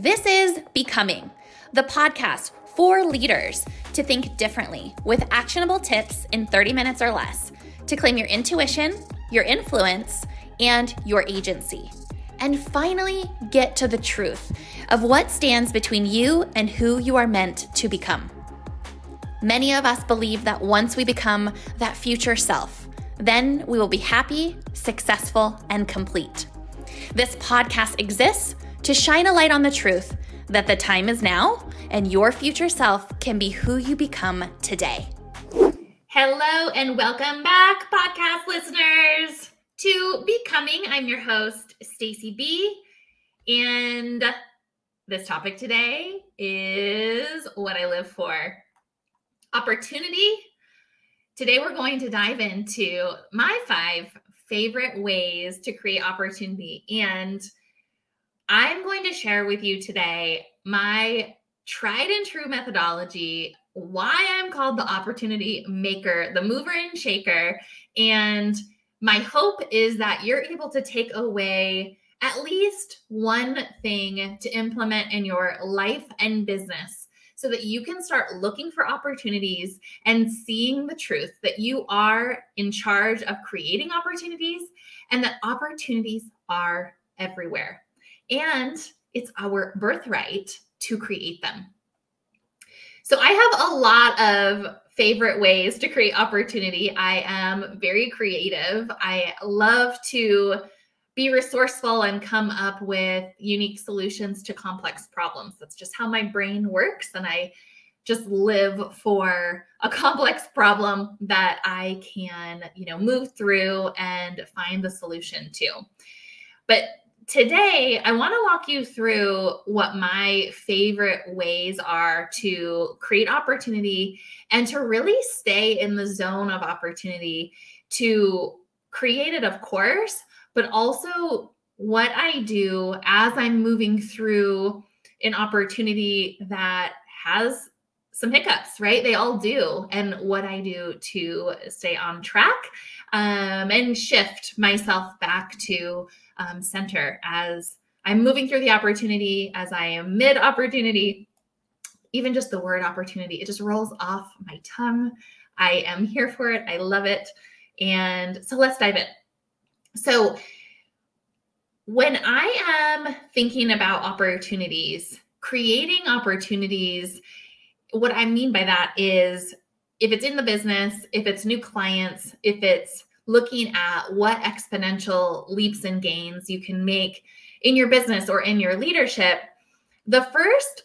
This is Becoming, the podcast for leaders to think differently with actionable tips in 30 minutes or less to claim your intuition, your influence, and your agency. And finally, get to the truth of what stands between you and who you are meant to become. Many of us believe that once we become that future self, then we will be happy, successful, and complete. This podcast exists to shine a light on the truth that the time is now and your future self can be who you become today. Hello and welcome back, podcast listeners, to Becoming. I'm your host, Stacy B. And this topic today is what I live for opportunity. Today, we're going to dive into my five favorite ways to create opportunity. And I'm going to share with you today my tried and true methodology, why I'm called the opportunity maker, the mover and shaker. And my hope is that you're able to take away at least one thing to implement in your life and business so that you can start looking for opportunities and seeing the truth that you are in charge of creating opportunities and that opportunities are everywhere. And it's our birthright to create them. So I have a lot of favorite ways to create opportunity. I am very creative. I love to be resourceful and come up with unique solutions to complex problems. That's just how my brain works. And I just live for a complex problem that I can, you know, move through and find the solution to. But today I want to walk you through what my favorite ways are to create opportunity and to really stay in the zone of opportunity to create it, of course, but also what I do as I'm moving through an opportunity that has some hiccups, right? They all do. And what I do to stay on track um, and shift myself back to um, center as I'm moving through the opportunity, as I am mid opportunity. Even just the word opportunity, it just rolls off my tongue. I am here for it. I love it. And so let's dive in. So, when I am thinking about opportunities, creating opportunities, what I mean by that is if it's in the business, if it's new clients, if it's looking at what exponential leaps and gains you can make in your business or in your leadership, the first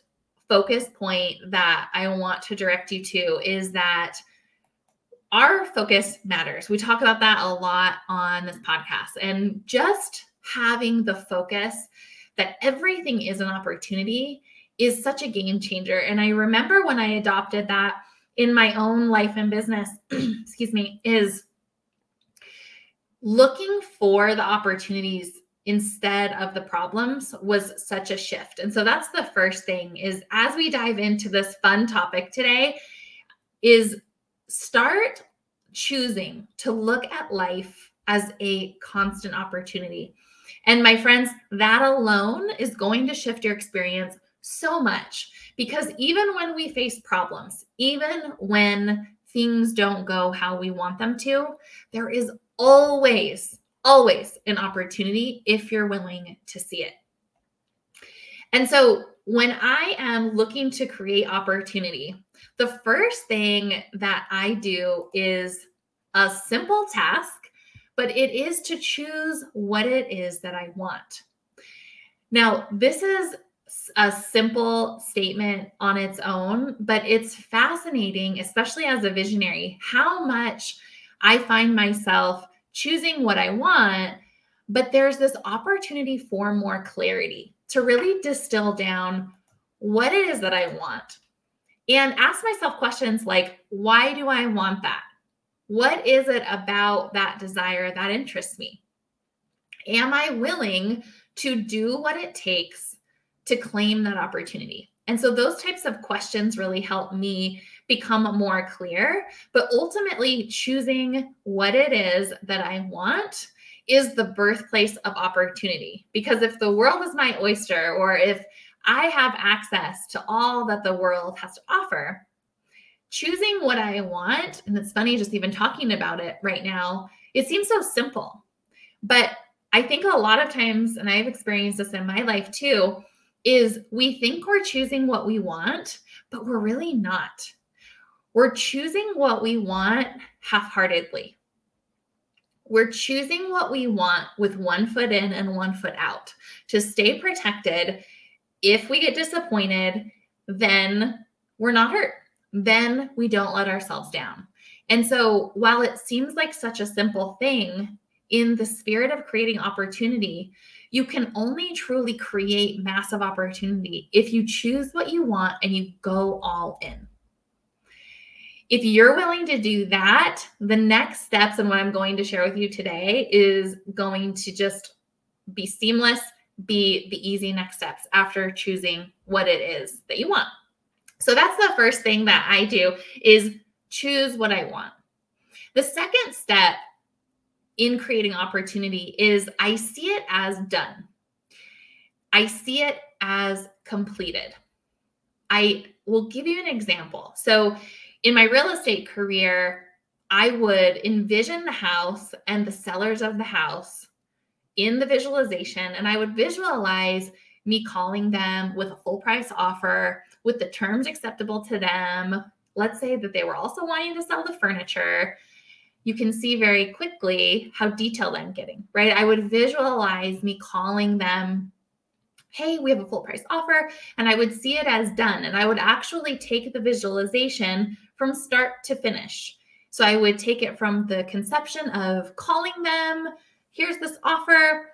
focus point that I want to direct you to is that our focus matters. We talk about that a lot on this podcast. And just having the focus that everything is an opportunity is such a game changer. And I remember when I adopted that in my own life and business, excuse me, is looking for the opportunities instead of the problems was such a shift. And so that's the first thing is as we dive into this fun topic today is start choosing to look at life as a constant opportunity. And my friends, that alone is going to shift your experience so much because even when we face problems, even when things don't go how we want them to, there is always, always an opportunity if you're willing to see it. And so when I am looking to create opportunity, the first thing that I do is a simple task, but it is to choose what it is that I want. Now, this is a simple statement on its own, but it's fascinating, especially as a visionary, how much I find myself choosing what I want, but there's this opportunity for more clarity to really distill down what it is that I want and ask myself questions like, why do I want that? What is it about that desire that interests me? Am I willing to do what it takes to claim that opportunity? And so those types of questions really help me become more clear. But ultimately, choosing what it is that I want is the birthplace of opportunity. Because if the world is my oyster, or if I have access to all that the world has to offer. Choosing what I want, and it's funny just even talking about it right now, it seems so simple. But I think a lot of times, and I've experienced this in my life too, is we think we're choosing what we want, but we're really not. We're choosing what we want half heartedly. We're choosing what we want with one foot in and one foot out to stay protected. If we get disappointed, then we're not hurt. Then we don't let ourselves down. And so, while it seems like such a simple thing, in the spirit of creating opportunity, you can only truly create massive opportunity if you choose what you want and you go all in. If you're willing to do that, the next steps and what I'm going to share with you today is going to just be seamless, be the easy next steps after choosing what it is that you want. So that's the first thing that I do is choose what I want. The second step in creating opportunity is I see it as done. I see it as completed. I will give you an example. So, in my real estate career, I would envision the house and the sellers of the house in the visualization, and I would visualize me calling them with a full price offer, with the terms acceptable to them. Let's say that they were also wanting to sell the furniture you can see very quickly how detailed I'm getting, right? I would visualize me calling them, hey, we have a full price offer, and I would see it as done. And I would actually take the visualization from start to finish. So I would take it from the conception of calling them, here's this offer,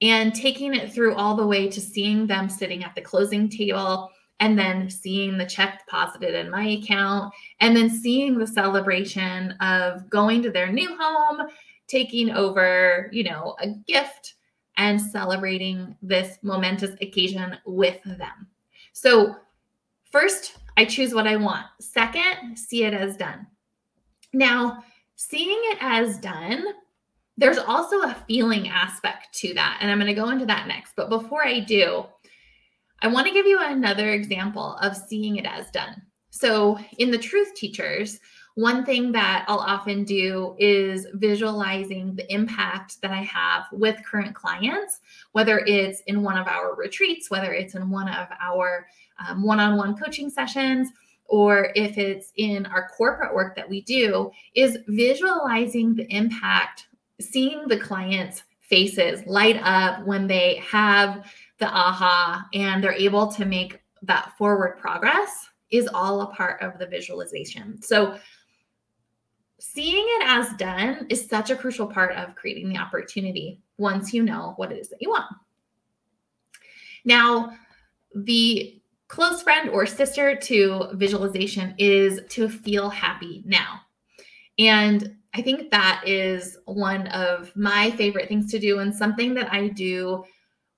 and taking it through all the way to seeing them sitting at the closing table and then seeing the check deposited in my account and then seeing the celebration of going to their new home taking over you know a gift and celebrating this momentous occasion with them. So first i choose what i want. Second see it as done. Now seeing it as done there's also a feeling aspect to that and i'm going to go into that next but before i do I want to give you another example of seeing it as done. So, in the Truth Teachers, one thing that I'll often do is visualizing the impact that I have with current clients, whether it's in one of our retreats, whether it's in one of our one on one coaching sessions, or if it's in our corporate work that we do, is visualizing the impact, seeing the clients' faces light up when they have the aha and they're able to make that forward progress is all a part of the visualization. So seeing it as done is such a crucial part of creating the opportunity once you know what it is that you want. Now, the close friend or sister to visualization is to feel happy now. And I think that is one of my favorite things to do and something that I do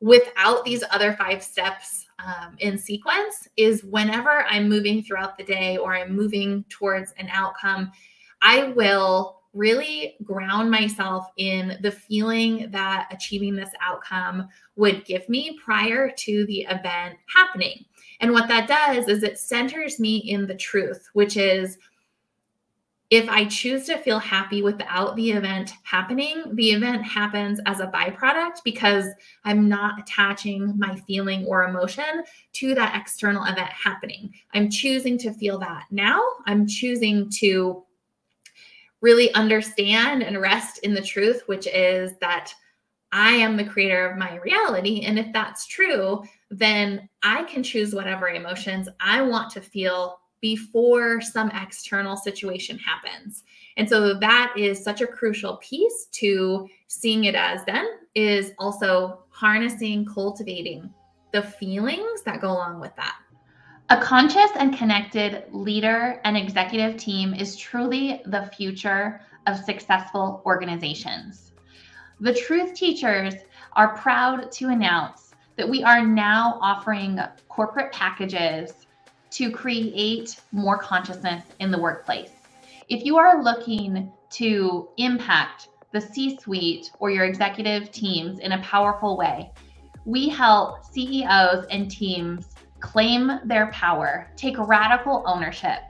without these other five steps um, in sequence is whenever I'm moving throughout the day or I'm moving towards an outcome, I will really ground myself in the feeling that achieving this outcome would give me prior to the event happening. And what that does is it centers me in the truth, which is if I choose to feel happy without the event happening, the event happens as a byproduct because I'm not attaching my feeling or emotion to that external event happening. I'm choosing to feel that now. I'm choosing to really understand and rest in the truth, which is that I am the creator of my reality. And if that's true, then I can choose whatever emotions I want to feel before some external situation happens. And so that is such a crucial piece to seeing it as then is also harnessing, cultivating the feelings that go along with that. A conscious and connected leader and executive team is truly the future of successful organizations. The Truth Teachers are proud to announce that we are now offering corporate packages to create more consciousness in the workplace. If you are looking to impact the C suite or your executive teams in a powerful way, we help CEOs and teams claim their power, take radical ownership,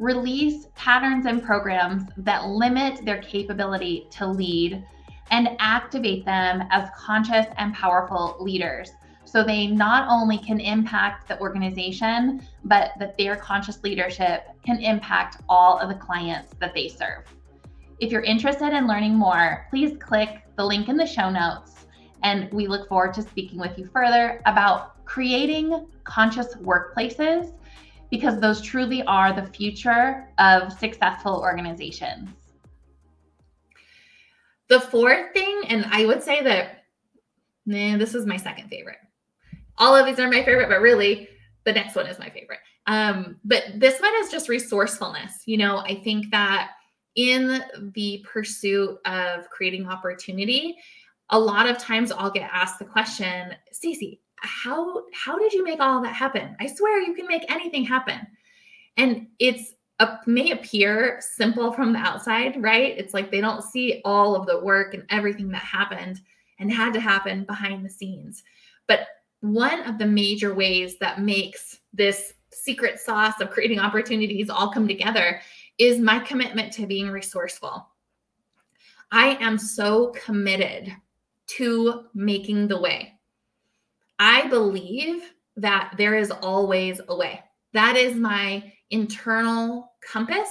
release patterns and programs that limit their capability to lead, and activate them as conscious and powerful leaders. So they not only can impact the organization, but that their conscious leadership can impact all of the clients that they serve. If you're interested in learning more, please click the link in the show notes. And we look forward to speaking with you further about creating conscious workplaces because those truly are the future of successful organizations. The fourth thing, and I would say that nah, this is my second favorite. All of these are my favorite, but really the next one is my favorite. Um, but this one is just resourcefulness. You know, I think that in the pursuit of creating opportunity, a lot of times I'll get asked the question, Stacy, how how did you make all that happen? I swear you can make anything happen. And it's may appear simple from the outside, right? It's like they don't see all of the work and everything that happened and had to happen behind the scenes. But one of the major ways that makes this secret sauce of creating opportunities all come together is my commitment to being resourceful. I am so committed to making the way. I believe that there is always a way. That is my internal compass.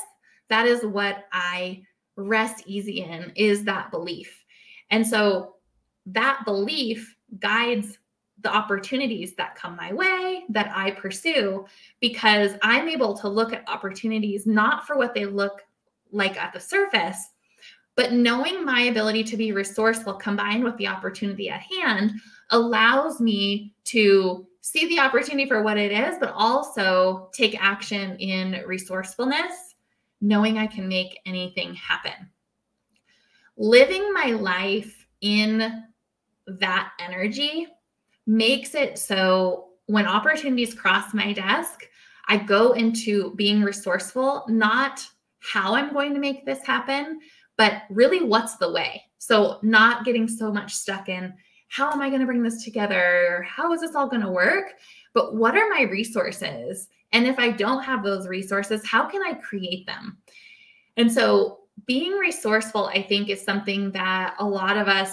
That is what I rest easy in is that belief. And so that belief guides the opportunities that come my way that I pursue because I'm able to look at opportunities not for what they look like at the surface, but knowing my ability to be resourceful combined with the opportunity at hand allows me to see the opportunity for what it is, but also take action in resourcefulness, knowing I can make anything happen. Living my life in that energy makes it so when opportunities cross my desk, I go into being resourceful, not how I'm going to make this happen, but really what's the way. So, not getting so much stuck in how am I going to bring this together? How is this all going to work? But what are my resources? And if I don't have those resources, how can I create them? And so, being resourceful, I think, is something that a lot of us,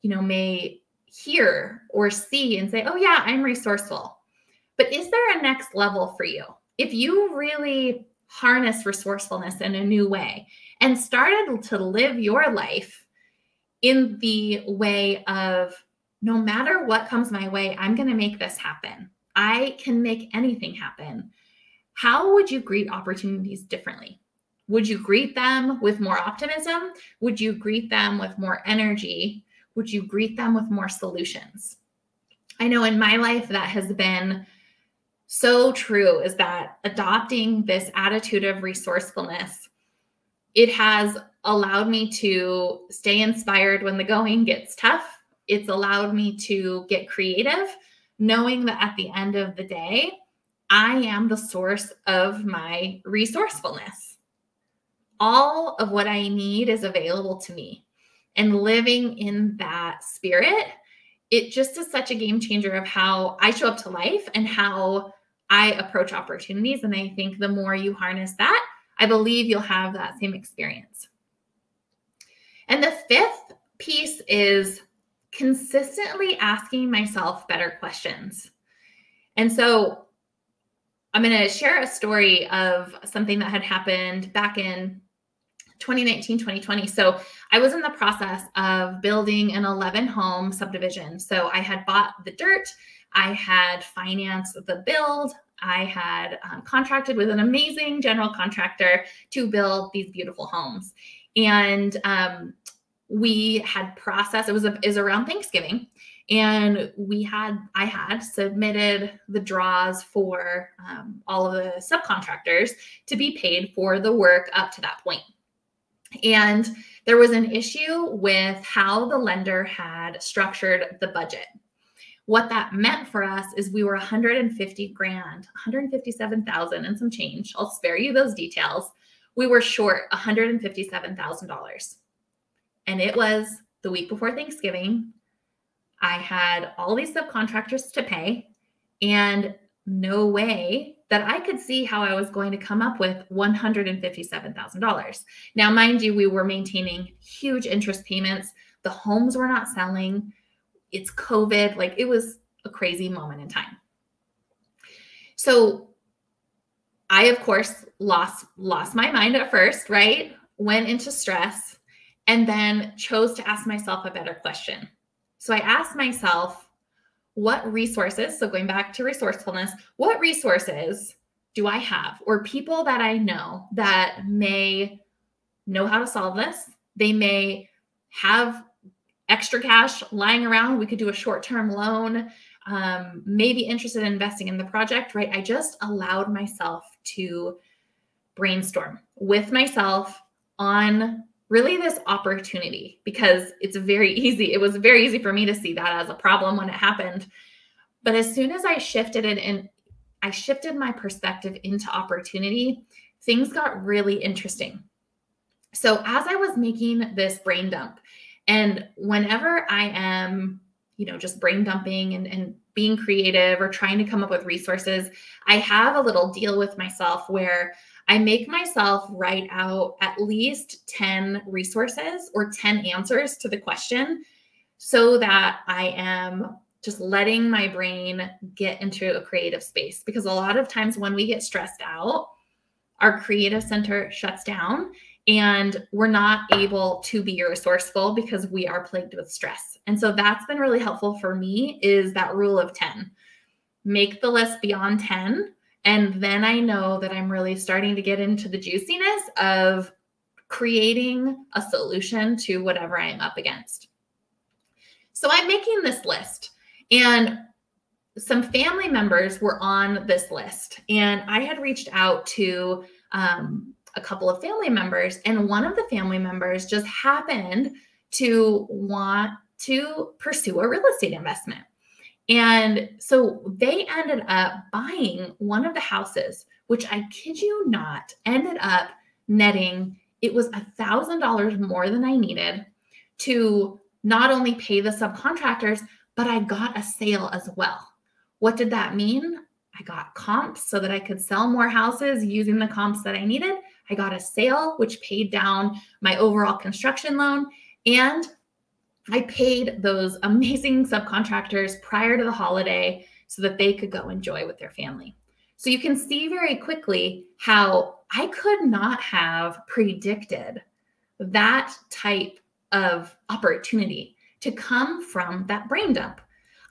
you know, may hear or see and say, oh, yeah, I'm resourceful. But is there a next level for you? If you really harness resourcefulness in a new way and started to live your life in the way of no matter what comes my way, I'm going to make this happen. I can make anything happen. How would you greet opportunities differently? Would you greet them with more optimism? Would you greet them with more energy? Would you greet them with more solutions? I know in my life that has been so true is that adopting this attitude of resourcefulness it has allowed me to stay inspired when the going gets tough. It's allowed me to get creative knowing that at the end of the day i am the source of my resourcefulness. All of what i need is available to me and living in that spirit, it just is such a game changer of how I show up to life and how I approach opportunities. And I think the more you harness that, I believe you'll have that same experience. And the fifth piece is consistently asking myself better questions. And so I'm going to share a story of something that had happened back in 2019, 2020. So I was in the process of building an 11 home subdivision. So I had bought the dirt, I had financed the build, I had um, contracted with an amazing general contractor to build these beautiful homes. And um, we had processed, it was, a, it was around Thanksgiving. And we had, I had submitted the draws for um, all of the subcontractors to be paid for the work up to that point. And there was an issue with how the lender had structured the budget. What that meant for us is we were 150 grand, 157,000 and some change. I'll spare you those details. We were short $157,000. And it was the week before Thanksgiving. I had all these subcontractors to pay and no way that I could see how I was going to come up with $157,000. Now, mind you, we were maintaining huge interest payments. The homes were not selling. It's COVID. Like it was a crazy moment in time. So I, of course, lost lost my mind at first, right? Went into stress and then chose to ask myself a better question. So I asked myself, what resources, so going back to resourcefulness, what resources do I have or people that I know that may know how to solve this? They may have extra cash lying around. We could do a short term loan, um, maybe interested in investing in the project, right? I just allowed myself to brainstorm with myself on really this opportunity because it's very easy. It was very easy for me to see that as a problem when it happened. But as soon as I shifted it and I shifted my perspective into opportunity, things got really interesting. So as I was making this brain dump, and whenever I am, you know, just brain dumping and, and being creative or trying to come up with resources, I have a little deal with myself where I make myself write out at least 10 resources or 10 answers to the question so that I am just letting my brain get into a creative space. Because a lot of times when we get stressed out, our creative center shuts down and we're not able to be resourceful because we are plagued with stress. And so that's been really helpful for me is that rule of 10. Make the list beyond 10 and then I know that I'm really starting to get into the juiciness of creating a solution to whatever I'm up against. So I'm making this list, and some family members were on this list. And I had reached out to um, a couple of family members, and one of the family members just happened to want to pursue a real estate investment. And so they ended up buying one of the houses, which I kid you not, ended up netting, it was a thousand dollars more than I needed to not only pay the subcontractors, but I got a sale as well. What did that mean? I got comps so that I could sell more houses using the comps that I needed. I got a sale, which paid down my overall construction loan. And I paid those amazing subcontractors prior to the holiday so that they could go enjoy with their family. So you can see very quickly how I could not have predicted that type of opportunity to come from that brain dump.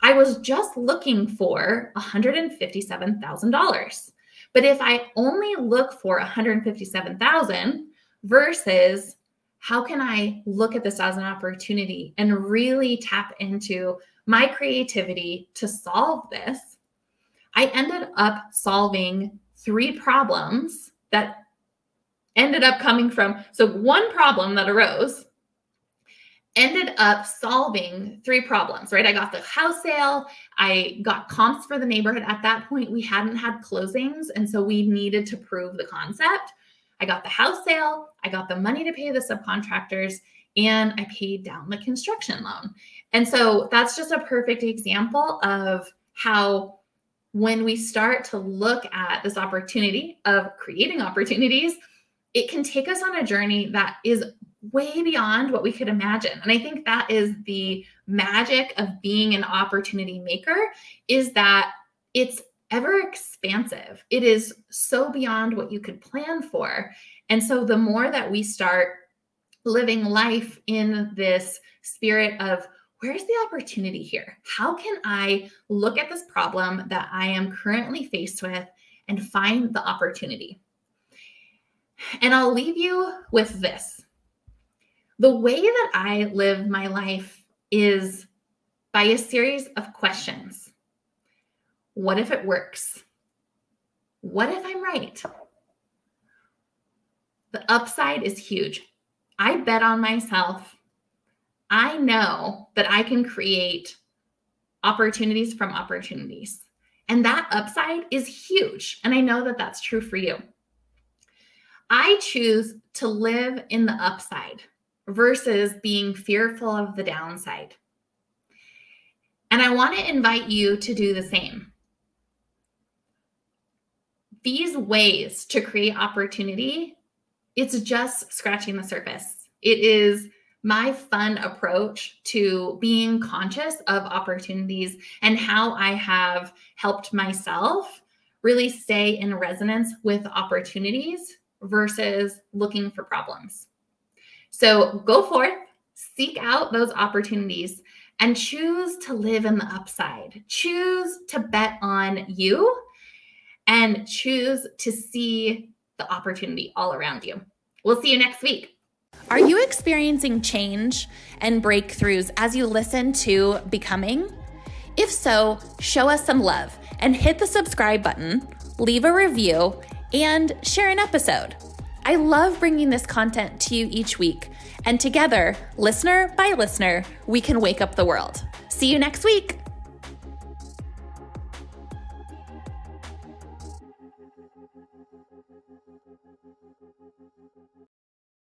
I was just looking for $157,000. But if I only look for 157,000 versus how can I look at this as an opportunity and really tap into my creativity to solve this? I ended up solving three problems that ended up coming from so one problem that arose ended up solving three problems, right? I got the house sale, I got comps for the neighborhood. At that point, we hadn't had closings, and so we needed to prove the concept. I got the house sale, I got the money to pay the subcontractors, and I paid down the construction loan. And so that's just a perfect example of how when we start to look at this opportunity of creating opportunities, it can take us on a journey that is way beyond what we could imagine. And I think that is the magic of being an opportunity maker is that it's ever expansive. It is so beyond what you could plan for. And so the more that we start living life in this spirit of where's the opportunity here? How can I look at this problem that I am currently faced with and find the opportunity? And I'll leave you with this. The way that I live my life is by a series of questions. What if it works? What if I'm right? The upside is huge. I bet on myself. I know that I can create opportunities from opportunities. And that upside is huge. And I know that that's true for you. I choose to live in the upside versus being fearful of the downside. And I want to invite you to do the same. These ways to create opportunity, it's just scratching the surface. It is my fun approach to being conscious of opportunities and how I have helped myself really stay in resonance with opportunities versus looking for problems. So go forth, seek out those opportunities, and choose to live in the upside. Choose to bet on you and choose to see the opportunity all around you. We'll see you next week. Are you experiencing change and breakthroughs as you listen to Becoming? If so, show us some love and hit the subscribe button, leave a review, and share an episode. I love bringing this content to you each week, and together, listener by listener, we can wake up the world. See you next week.